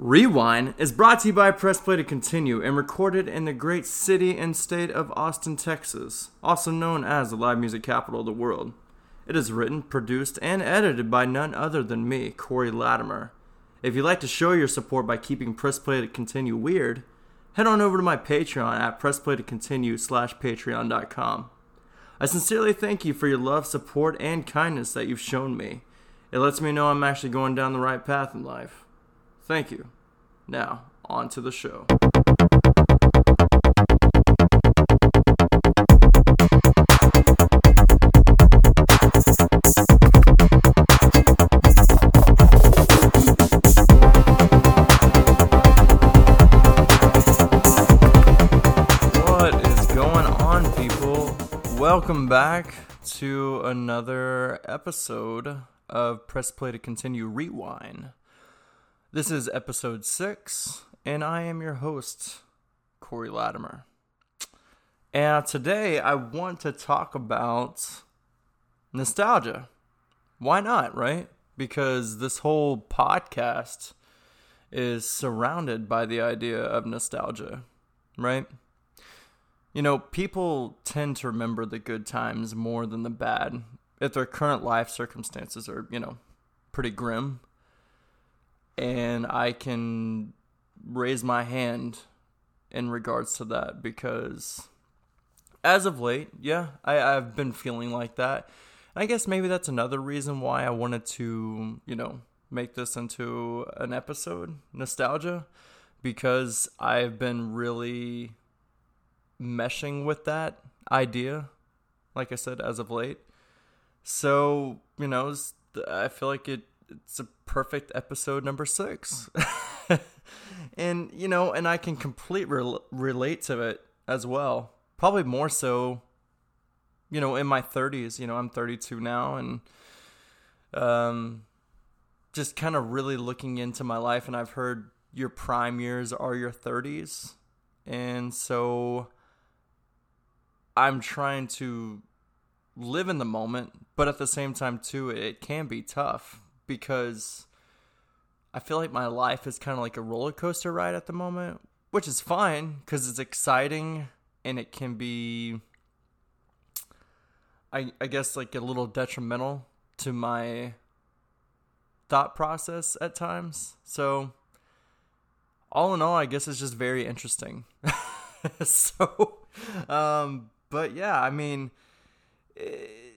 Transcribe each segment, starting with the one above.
Rewind is brought to you by Press Play to Continue and recorded in the great city and state of Austin, Texas, also known as the live music capital of the world. It is written, produced, and edited by none other than me, Corey Latimer. If you'd like to show your support by keeping Press Play to Continue weird, head on over to my Patreon at pressplaytocontinue slash patreon.com. I sincerely thank you for your love, support, and kindness that you've shown me. It lets me know I'm actually going down the right path in life. Thank you. Now, on to the show. What is going on, people? Welcome back to another episode of Press Play to Continue Rewind. This is episode six, and I am your host, Corey Latimer. And today I want to talk about nostalgia. Why not, right? Because this whole podcast is surrounded by the idea of nostalgia, right? You know, people tend to remember the good times more than the bad if their current life circumstances are, you know, pretty grim. And I can raise my hand in regards to that because as of late, yeah, I, I've been feeling like that. And I guess maybe that's another reason why I wanted to, you know, make this into an episode, nostalgia, because I've been really meshing with that idea, like I said, as of late. So, you know, I feel like it it's a perfect episode number 6. and, you know, and I can completely rel- relate to it as well. Probably more so you know, in my 30s, you know, I'm 32 now and um just kind of really looking into my life and I've heard your prime years are your 30s. And so I'm trying to live in the moment, but at the same time too it can be tough because I feel like my life is kind of like a roller coaster ride at the moment, which is fine cuz it's exciting and it can be I I guess like a little detrimental to my thought process at times. So all in all, I guess it's just very interesting. so um but yeah, I mean eh,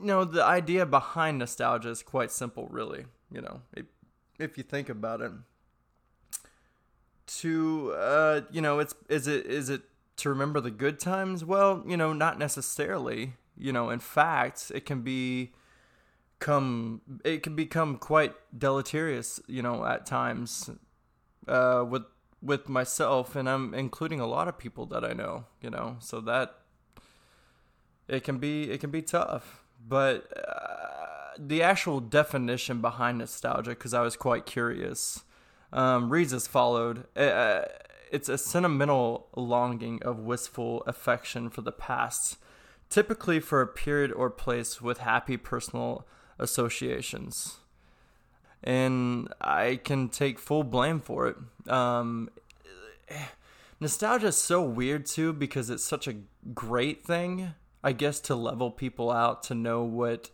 you know the idea behind nostalgia is quite simple really, you know. If, if you think about it. To uh you know it's is it is it to remember the good times? Well you know not necessarily. You know in fact it can be come it can become quite deleterious you know at times uh with with myself and i'm including a lot of people that i know you know. So that it can be it can be tough but uh, the actual definition behind nostalgia because i was quite curious um, reads as followed. Uh, it's a sentimental longing of wistful affection for the past, typically for a period or place with happy personal associations. And I can take full blame for it. Um, nostalgia is so weird too because it's such a great thing, I guess, to level people out to know what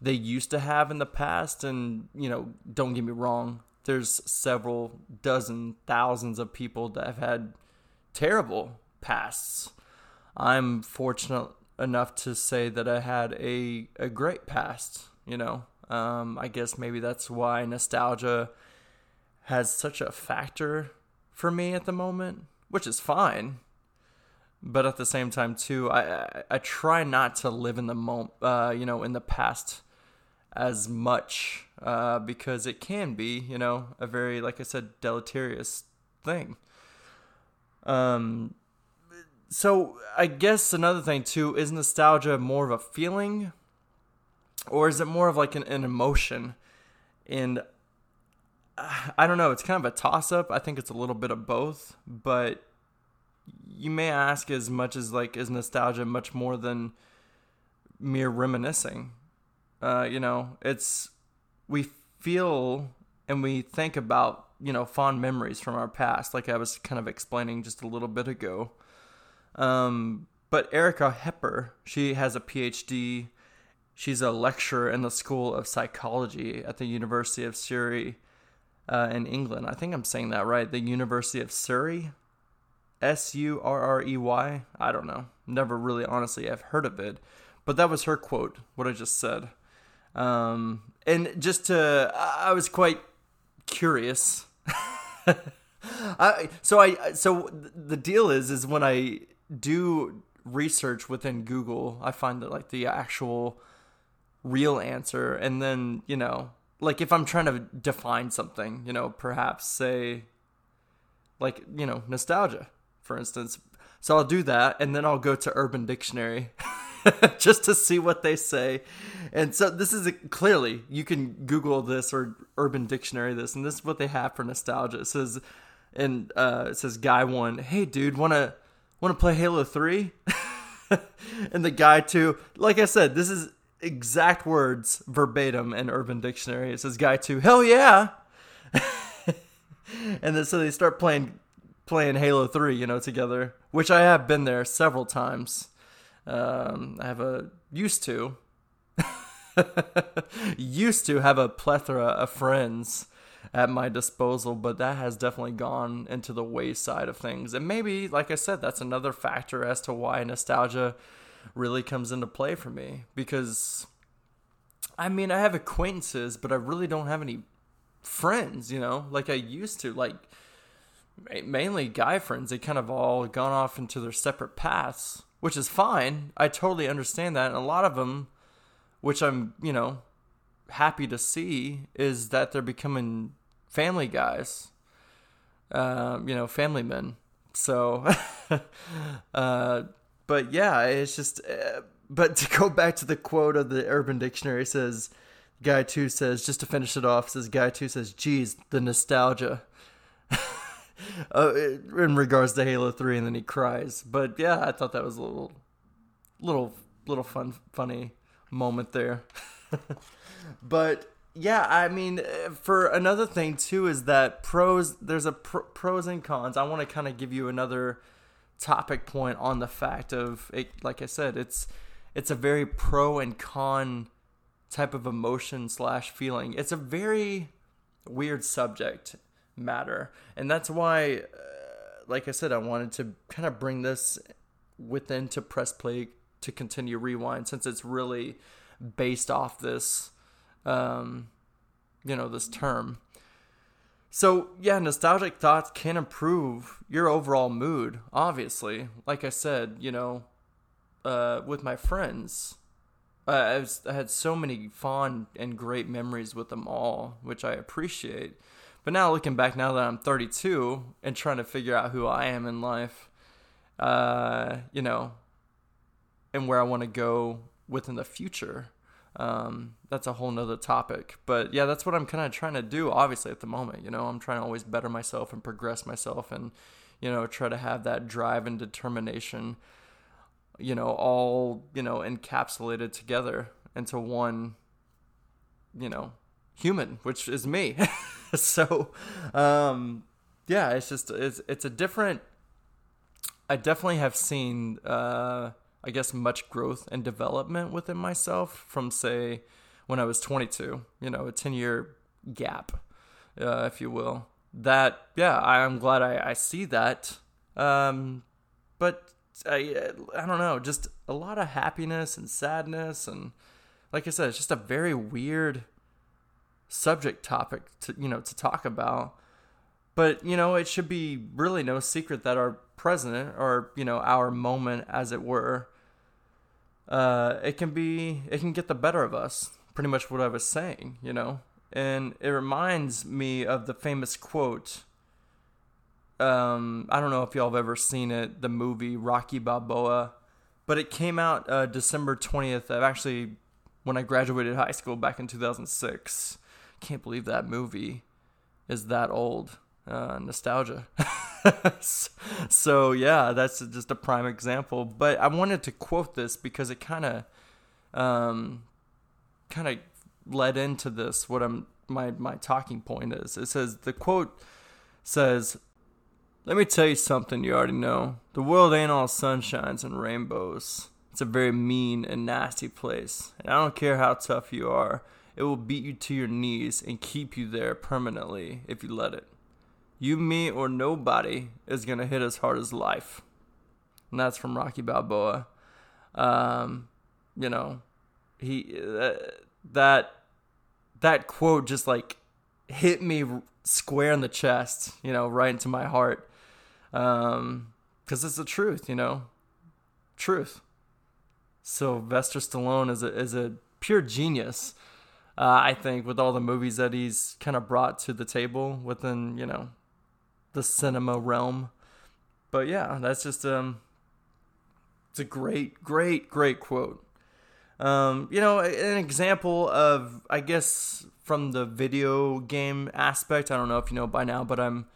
they used to have in the past. And, you know, don't get me wrong, there's several dozen thousands of people that have had terrible pasts. I'm fortunate enough to say that I had a, a great past, you know. Um, I guess maybe that's why nostalgia has such a factor for me at the moment, which is fine. But at the same time, too, I I, I try not to live in the moment, uh, you know, in the past as much uh, because it can be, you know, a very, like I said, deleterious thing. Um, so I guess another thing too is nostalgia more of a feeling, or is it more of like an, an emotion? And uh, I don't know. It's kind of a toss up. I think it's a little bit of both, but you may ask as much as like is nostalgia much more than mere reminiscing uh, you know, it's we feel and we think about you know fond memories from our past, like I was kind of explaining just a little bit ago. Um, but Erica Hepper, she has a PhD. She's a lecturer in the School of Psychology at the University of Surrey uh, in England. I think I'm saying that right. The University of Surrey, S U R R E Y. I don't know. Never really, honestly, I've heard of it. But that was her quote. What I just said. Um, and just to, I was quite curious. I, so I so the deal is is when I do research within Google, I find that like the actual real answer, and then you know, like if I'm trying to define something, you know, perhaps say like you know nostalgia, for instance. So I'll do that, and then I'll go to Urban Dictionary. just to see what they say. And so this is a, clearly you can Google this or Urban Dictionary this, and this is what they have for nostalgia. It says, and uh, it says guy one, hey dude, wanna wanna play Halo Three? and the guy two, like I said, this is exact words verbatim in Urban Dictionary. It says guy two, hell yeah. and then so they start playing playing Halo 3, you know, together, which I have been there several times. Um, I have a used to used to have a plethora of friends at my disposal, but that has definitely gone into the wayside of things. And maybe, like I said, that's another factor as to why nostalgia really comes into play for me. Because, I mean, I have acquaintances, but I really don't have any friends, you know, like I used to. Like, mainly guy friends, they kind of all gone off into their separate paths which is fine. I totally understand that. And a lot of them, which I'm, you know, happy to see, is that they're becoming family guys, uh, you know, family men. So, uh, but yeah, it's just, uh, but to go back to the quote of the Urban Dictionary says, Guy 2 says, just to finish it off, says, Guy 2 says, geez, the nostalgia. uh, in regards to Halo Three, and then he cries. But yeah, I thought that was a little, little, little fun, funny moment there. but yeah, I mean, for another thing too is that pros. There's a pr- pros and cons. I want to kind of give you another topic point on the fact of it. Like I said, it's it's a very pro and con type of emotion slash feeling. It's a very weird subject matter. And that's why, uh, like I said, I wanted to kind of bring this within to press play to continue rewind since it's really based off this, um, you know, this term. So, yeah, nostalgic thoughts can improve your overall mood, obviously. Like I said, you know, uh, with my friends, uh, I, was, I had so many fond and great memories with them all, which I appreciate. But now looking back, now that I'm 32 and trying to figure out who I am in life, uh, you know, and where I want to go within the future, um, that's a whole nother topic. But yeah, that's what I'm kind of trying to do. Obviously, at the moment, you know, I'm trying to always better myself and progress myself, and you know, try to have that drive and determination. You know, all you know, encapsulated together into one. You know, human, which is me. so, um, yeah, it's just it's it's a different. I definitely have seen, uh, I guess, much growth and development within myself from say when I was 22. You know, a 10 year gap, uh, if you will. That yeah, I'm glad I, I see that. Um, but I I don't know, just a lot of happiness and sadness and like I said, it's just a very weird subject topic to you know to talk about. But you know it should be really no secret that our president or you know our moment as it were uh it can be it can get the better of us pretty much what i was saying you know? And it reminds me of the famous quote um i don't know if y'all have ever seen it the movie rocky balboa but it came out uh, december 20th of actually when i graduated high school back in 2006 can't believe that movie is that old. Uh, nostalgia. so yeah, that's just a prime example. But I wanted to quote this because it kind of, um, kind of led into this what I'm my my talking point is. It says the quote says, "Let me tell you something you already know. The world ain't all sunshines and rainbows. It's a very mean and nasty place. And I don't care how tough you are. It will beat you to your knees and keep you there permanently if you let it. You, me, or nobody is gonna hit as hard as life." And that's from Rocky Balboa. Um, you know, he uh, that that quote just like hit me square in the chest, you know, right into my heart. Um, because it's the truth, you know, truth. So, Sylvester Stallone is a is a pure genius. Uh, I think with all the movies that he's kind of brought to the table within, you know, the cinema realm. But yeah, that's just um, it's a great, great, great quote. Um, you know, an example of, I guess, from the video game aspect. I don't know if you know by now, but I'm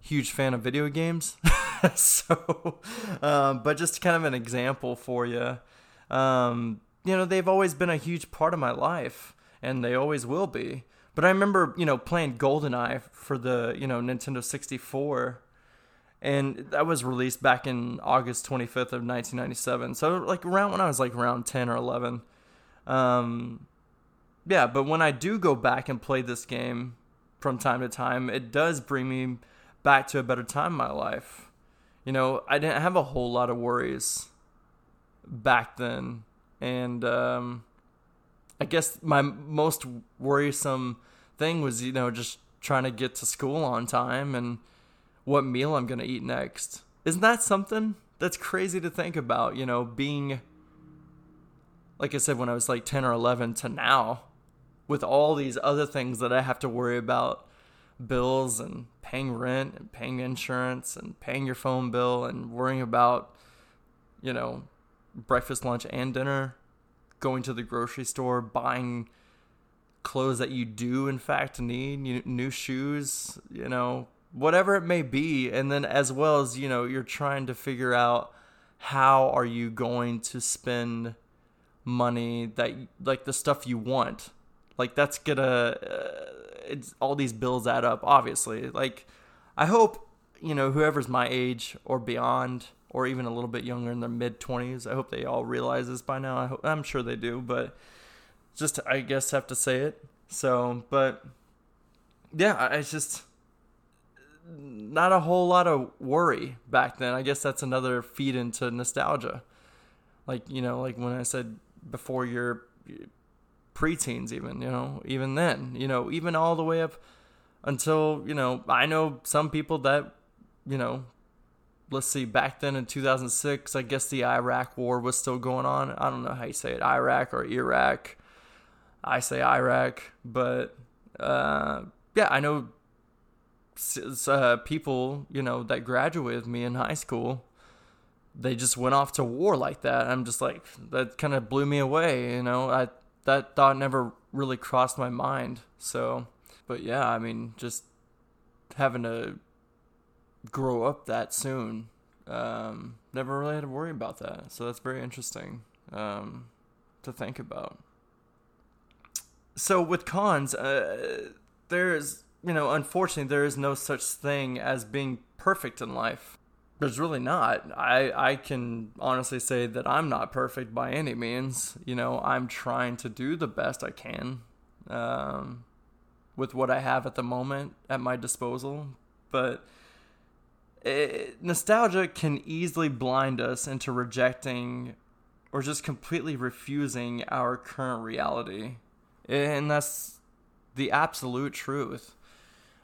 huge fan of video games. so, um, but just kind of an example for you. Um, you know, they've always been a huge part of my life, and they always will be. But I remember, you know, playing GoldenEye for the, you know, Nintendo 64 and that was released back in August 25th of 1997. So like around when I was like around 10 or 11. Um, yeah, but when I do go back and play this game from time to time, it does bring me back to a better time in my life. You know, I didn't have a whole lot of worries back then, and um, I guess my most worrisome thing was you know just trying to get to school on time and what meal I'm going to eat next. Isn't that something that's crazy to think about, you know, being like I said when I was like 10 or 11 to now with all these other things that I have to worry about bills and paying rent and paying insurance and paying your phone bill and worrying about you know breakfast, lunch and dinner, going to the grocery store, buying clothes that you do in fact need, new shoes, you know, whatever it may be. And then as well as you know you're trying to figure out how are you going to spend money that like the stuff you want. Like that's gonna uh, it's all these bills add up obviously. Like i hope you know whoever's my age or beyond or even a little bit younger in their mid 20s i hope they all realize this by now I hope, i'm sure they do but just i guess have to say it so but yeah i just not a whole lot of worry back then. I guess that's another feed into nostalgia. Like, you know, like when I said before your preteens, even, you know, even then, you know, even all the way up until, you know, I know some people that, you know, let's see, back then in 2006, I guess the Iraq war was still going on. I don't know how you say it, Iraq or Iraq. I say Iraq, but uh, yeah, I know uh, people, you know, that graduated with me in high school, they just went off to war like that. I'm just like, that kind of blew me away, you know. I that thought never really crossed my mind. So, but yeah, I mean, just having to grow up that soon, um, never really had to worry about that. So that's very interesting um, to think about. So with cons, uh, there's you know, unfortunately, there is no such thing as being perfect in life. There's really not. I, I can honestly say that I'm not perfect by any means. You know, I'm trying to do the best I can um, with what I have at the moment at my disposal. But it, nostalgia can easily blind us into rejecting or just completely refusing our current reality. And that's the absolute truth.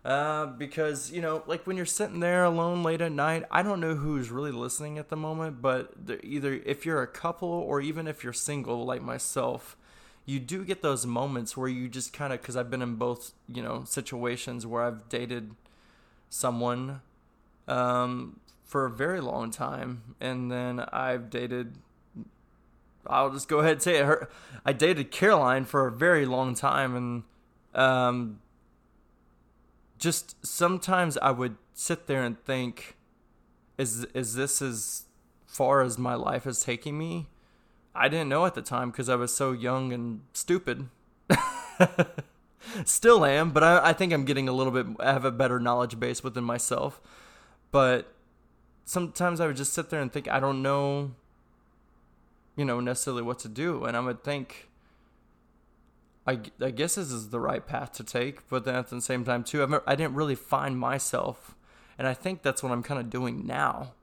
Uh, because you know, like when you're sitting there alone late at night, I don't know who's really listening at the moment, but either if you're a couple or even if you're single, like myself, you do get those moments where you just kind of, because I've been in both, you know, situations where I've dated someone um, for a very long time, and then I've dated. I'll just go ahead and say it. Her, I dated Caroline for a very long time, and um, just sometimes I would sit there and think, is is this as far as my life is taking me? I didn't know at the time because I was so young and stupid. Still am, but I, I think I'm getting a little bit. I have a better knowledge base within myself. But sometimes I would just sit there and think I don't know, you know, necessarily what to do, and I would think. I, I guess this is the right path to take, but then at the same time too, I've, I didn't really find myself, and I think that's what I'm kind of doing now,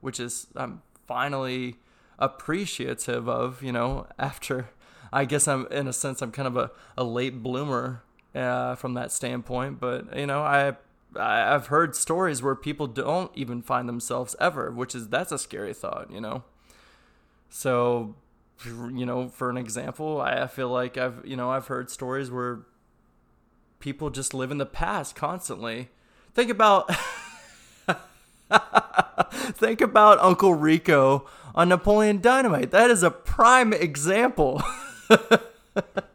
which is I'm finally appreciative of, you know, after I guess I'm in a sense I'm kind of a, a late bloomer uh, from that standpoint, but you know I I've heard stories where people don't even find themselves ever, which is that's a scary thought, you know. So, you know, for an example, I feel like I've you know I've heard stories where people just live in the past constantly. Think about think about Uncle Rico on Napoleon Dynamite. That is a prime example.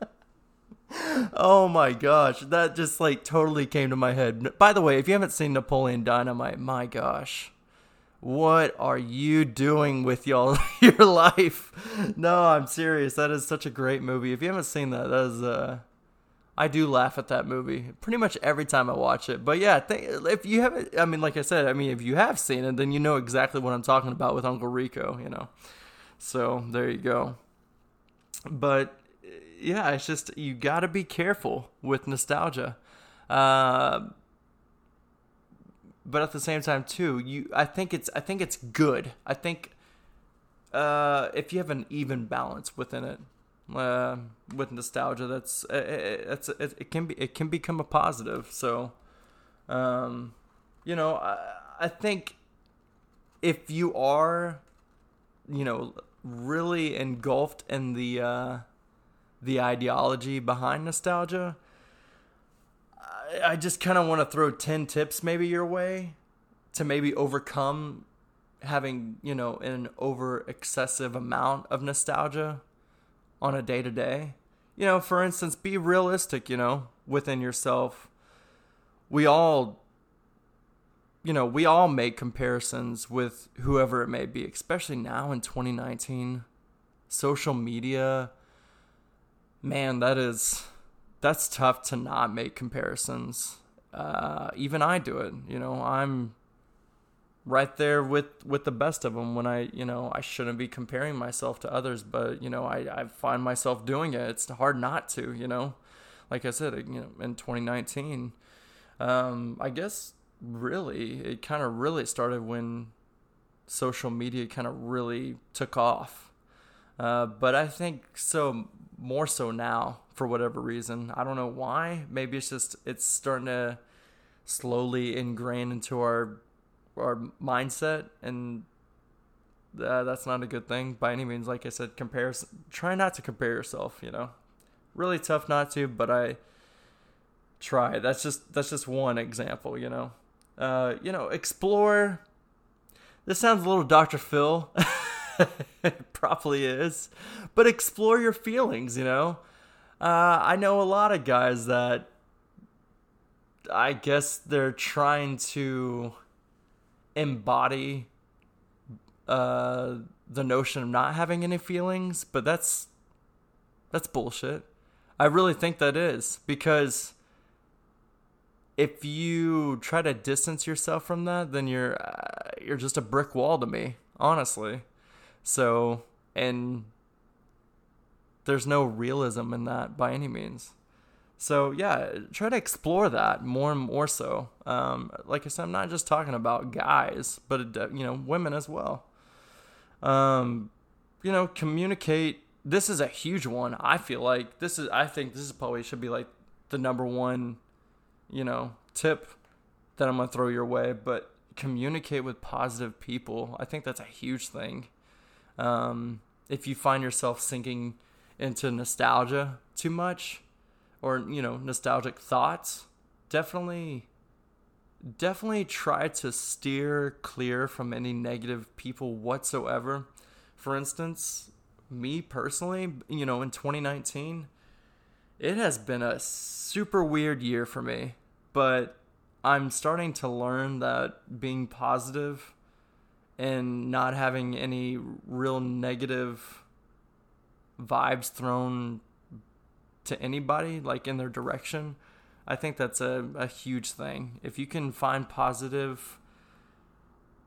oh my gosh, that just like totally came to my head. By the way, if you haven't seen Napoleon Dynamite, my gosh. What are you doing with y'all your life? No, I'm serious. That is such a great movie. If you haven't seen that, that is uh I do laugh at that movie pretty much every time I watch it. But yeah, th- if you haven't, I mean, like I said, I mean, if you have seen it, then you know exactly what I'm talking about with Uncle Rico, you know. So there you go. But yeah, it's just you got to be careful with nostalgia. Uh, but at the same time, too, you I think it's I think it's good. I think uh, if you have an even balance within it, uh, with nostalgia, that's it's it, it, can be it can become a positive. So, um, you know, I, I think if you are, you know, really engulfed in the uh, the ideology behind nostalgia, I, I just kind of want to throw ten tips maybe your way to maybe overcome having you know an over excessive amount of nostalgia on a day to day. You know, for instance, be realistic. You know, within yourself. We all you know, we all make comparisons with whoever it may be, especially now in 2019. Social media, man, that is that's tough to not make comparisons. Uh, even I do it. You know, I'm right there with with the best of them when I, you know, I shouldn't be comparing myself to others, but you know, I I find myself doing it. It's hard not to, you know. Like I said, you know, in 2019, um, I guess really it kind of really started when social media kind of really took off. Uh, but I think so more so now for whatever reason. I don't know why. Maybe it's just it's starting to slowly ingrain into our our mindset and uh, that's not a good thing by any means like i said compare try not to compare yourself you know really tough not to but i try that's just that's just one example you know uh, you know, explore. This sounds a little Dr. Phil. it probably is. But explore your feelings, you know? Uh, I know a lot of guys that I guess they're trying to embody uh, the notion of not having any feelings, but that's that's bullshit. I really think that is because if you try to distance yourself from that, then you're uh, you're just a brick wall to me, honestly. So, and there's no realism in that by any means. So yeah, try to explore that more and more so. Um, like I said, I'm not just talking about guys, but uh, you know, women as well. Um, you know, communicate. This is a huge one. I feel like this is. I think this is probably should be like the number one you know, tip that I'm going to throw your way, but communicate with positive people. I think that's a huge thing. Um, if you find yourself sinking into nostalgia too much or, you know, nostalgic thoughts, definitely definitely try to steer clear from any negative people whatsoever. For instance, me personally, you know, in 2019, it has been a super weird year for me, but I'm starting to learn that being positive and not having any real negative vibes thrown to anybody, like in their direction, I think that's a, a huge thing. If you can find positive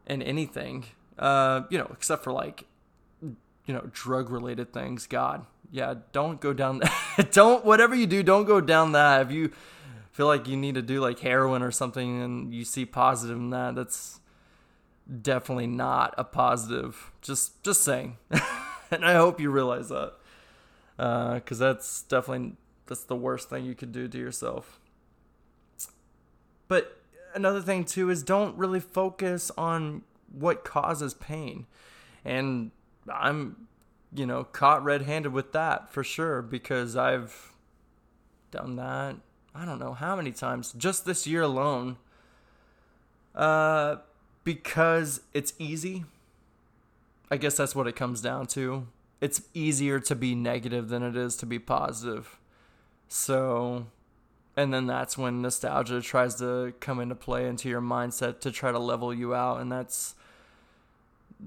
in anything, uh, you know, except for like, you know, drug related things, God, yeah, don't go down don't, whatever you do, don't go down that. If you feel like you need to do like heroin or something and you see positive in that, that's definitely not a positive. Just, just saying. and I hope you realize that. Uh, cause that's definitely, that's the worst thing you could do to yourself. But another thing too is don't really focus on what causes pain. And I'm, you know, caught red handed with that for sure because I've done that. I don't know how many times just this year alone. Uh, because it's easy. I guess that's what it comes down to. It's easier to be negative than it is to be positive. So and then that's when nostalgia tries to come into play into your mindset to try to level you out and that's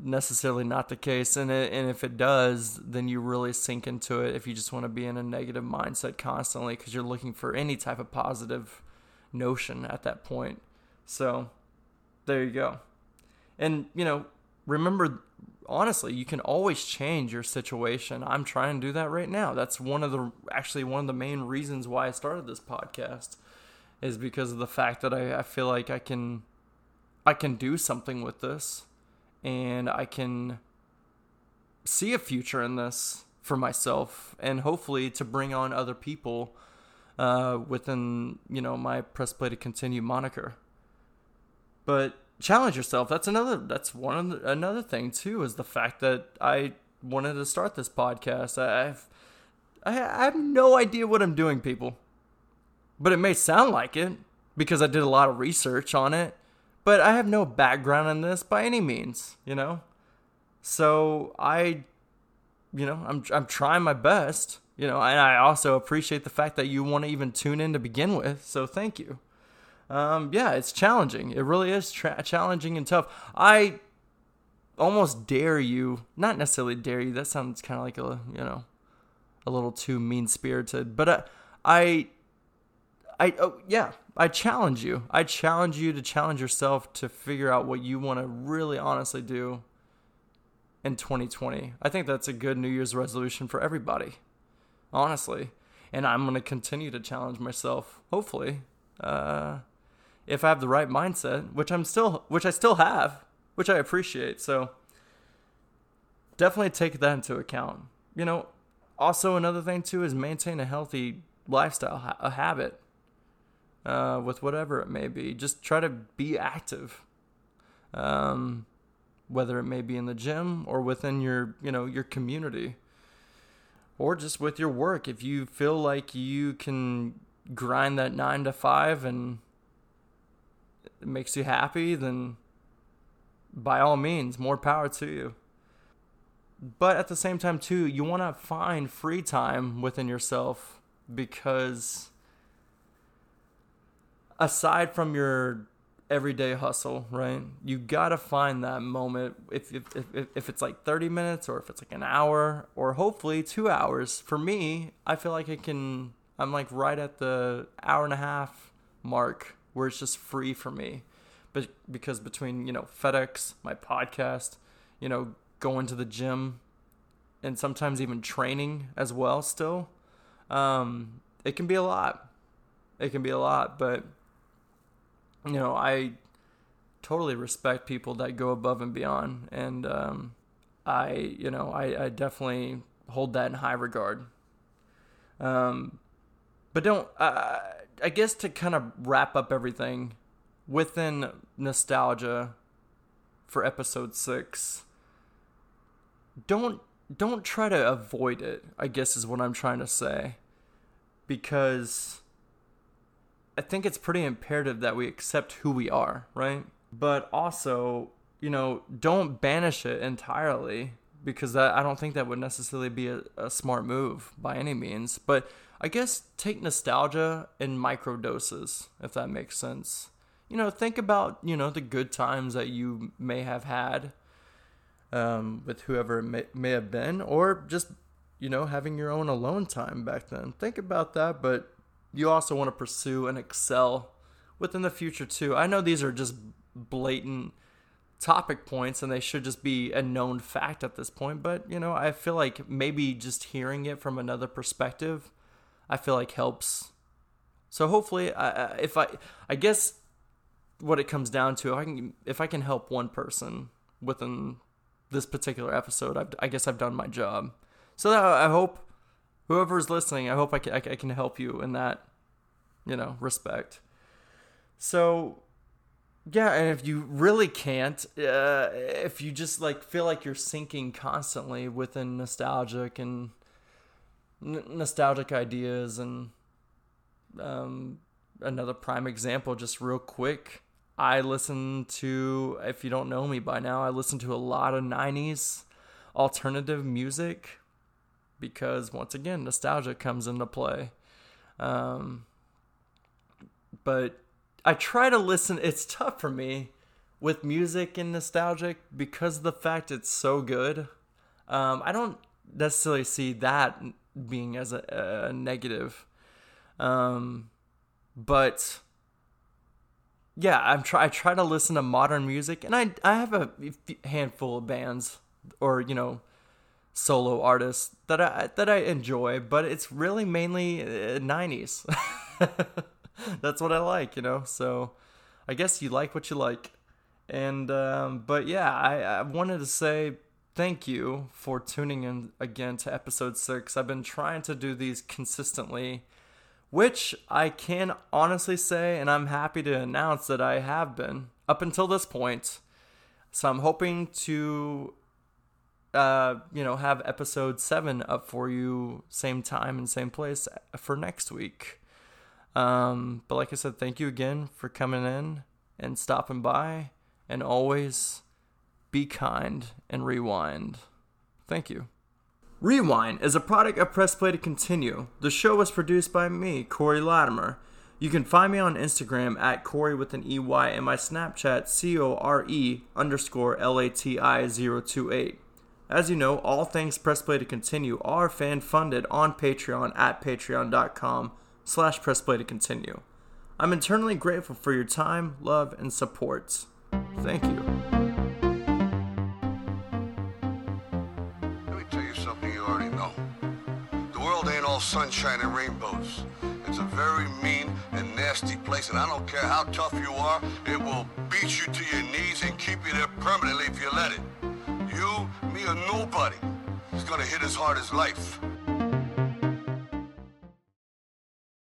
necessarily not the case and it, and if it does then you really sink into it if you just want to be in a negative mindset constantly because you're looking for any type of positive notion at that point so there you go and you know remember honestly, you can always change your situation. I'm trying to do that right now. That's one of the actually one of the main reasons why I started this podcast is because of the fact that I, I feel like I can I can do something with this and I can see a future in this for myself and hopefully to bring on other people uh, within you know my press play to continue moniker. But challenge yourself. That's another. That's one the, another thing too is the fact that I wanted to start this podcast. I've I have no idea what I'm doing, people, but it may sound like it because I did a lot of research on it. But I have no background in this by any means, you know. So I, you know, I'm I'm trying my best, you know, and I also appreciate the fact that you want to even tune in to begin with. So thank you um, yeah, it's challenging. It really is tra- challenging and tough. I almost dare you, not necessarily dare you. That sounds kind of like a you know, a little too mean spirited. But uh, I, I oh yeah, I challenge you. I challenge you to challenge yourself to figure out what you want to really honestly do in 2020. I think that's a good New Year's resolution for everybody, honestly. And I'm going to continue to challenge myself, hopefully. Uh, if I have the right mindset, which I'm still which I still have, which I appreciate. So definitely take that into account. You know, also another thing too is maintain a healthy lifestyle, a habit. Uh, with whatever it may be, just try to be active. Um, whether it may be in the gym or within your, you know, your community, or just with your work. If you feel like you can grind that nine to five and it makes you happy, then by all means, more power to you. But at the same time, too, you want to find free time within yourself because aside from your everyday hustle, right? You got to find that moment if, if, if, if it's like 30 minutes or if it's like an hour or hopefully two hours. For me, I feel like it can, I'm like right at the hour and a half mark where it's just free for me. But because between, you know, FedEx, my podcast, you know, going to the gym and sometimes even training as well still, um, it can be a lot. It can be a lot, but you know, I totally respect people that go above and beyond and um, I, you know, I, I definitely hold that in high regard. Um, but don't uh, I guess to kind of wrap up everything within nostalgia for episode 6 don't don't try to avoid it i guess is what i'm trying to say. Because i think it's pretty imperative that we accept who we are right? But also you know don't banish it entirely because that i don't think that would necessarily be a, a smart move by any means. But I guess take nostalgia in micro doses, if that makes sense. You know, think about, you know, the good times that you may have had um, with whoever it may, may have been, or just, you know, having your own alone time back then. Think about that, but you also want to pursue and excel within the future too. I know these are just blatant topic points and they should just be a known fact at this point, but you know, I feel like maybe just hearing it from another perspective, I feel like helps. So hopefully, I, if I, I guess what it comes down to, if I can, if I can help one person within this particular episode, I've, I guess I've done my job. So I hope whoever's listening, I hope I can, I can help you in that, you know, respect. So yeah, and if you really can't, uh, if you just like feel like you're sinking constantly within nostalgic and n- nostalgic ideas, and um, another prime example, just real quick, I listen to. If you don't know me by now, I listen to a lot of '90s alternative music because once again, nostalgia comes into play. Um, but I try to listen. It's tough for me with music and nostalgic because the fact it's so good. Um, I don't necessarily see that being as a, a negative. Um, but yeah, I'm try I try to listen to modern music, and I I have a handful of bands or you know solo artists that I that I enjoy, but it's really mainly uh, 90s. that's what I like, you know. So I guess you like what you like. And um, but yeah, I, I wanted to say thank you for tuning in again to episode six. I've been trying to do these consistently, which I can honestly say, and I'm happy to announce that I have been up until this point. So I'm hoping to, uh, you know, have episode seven up for you, same time and same place for next week. Um, but like I said, thank you again for coming in and stopping by. And always be kind and rewind. Thank you. Rewind is a product of Press Play to Continue. The show was produced by me, Corey Latimer. You can find me on Instagram at Corey with an EY and my Snapchat C O R E underscore L A T I 028. As you know, all things Press Play to Continue are fan funded on Patreon at patreon.com slash pressplay to continue. I'm eternally grateful for your time, love, and support. Thank you. Sunshine and rainbows. It's a very mean and nasty place, and I don't care how tough you are, it will beat you to your knees and keep you there permanently if you let it. You, me, or nobody is gonna hit as hard as life.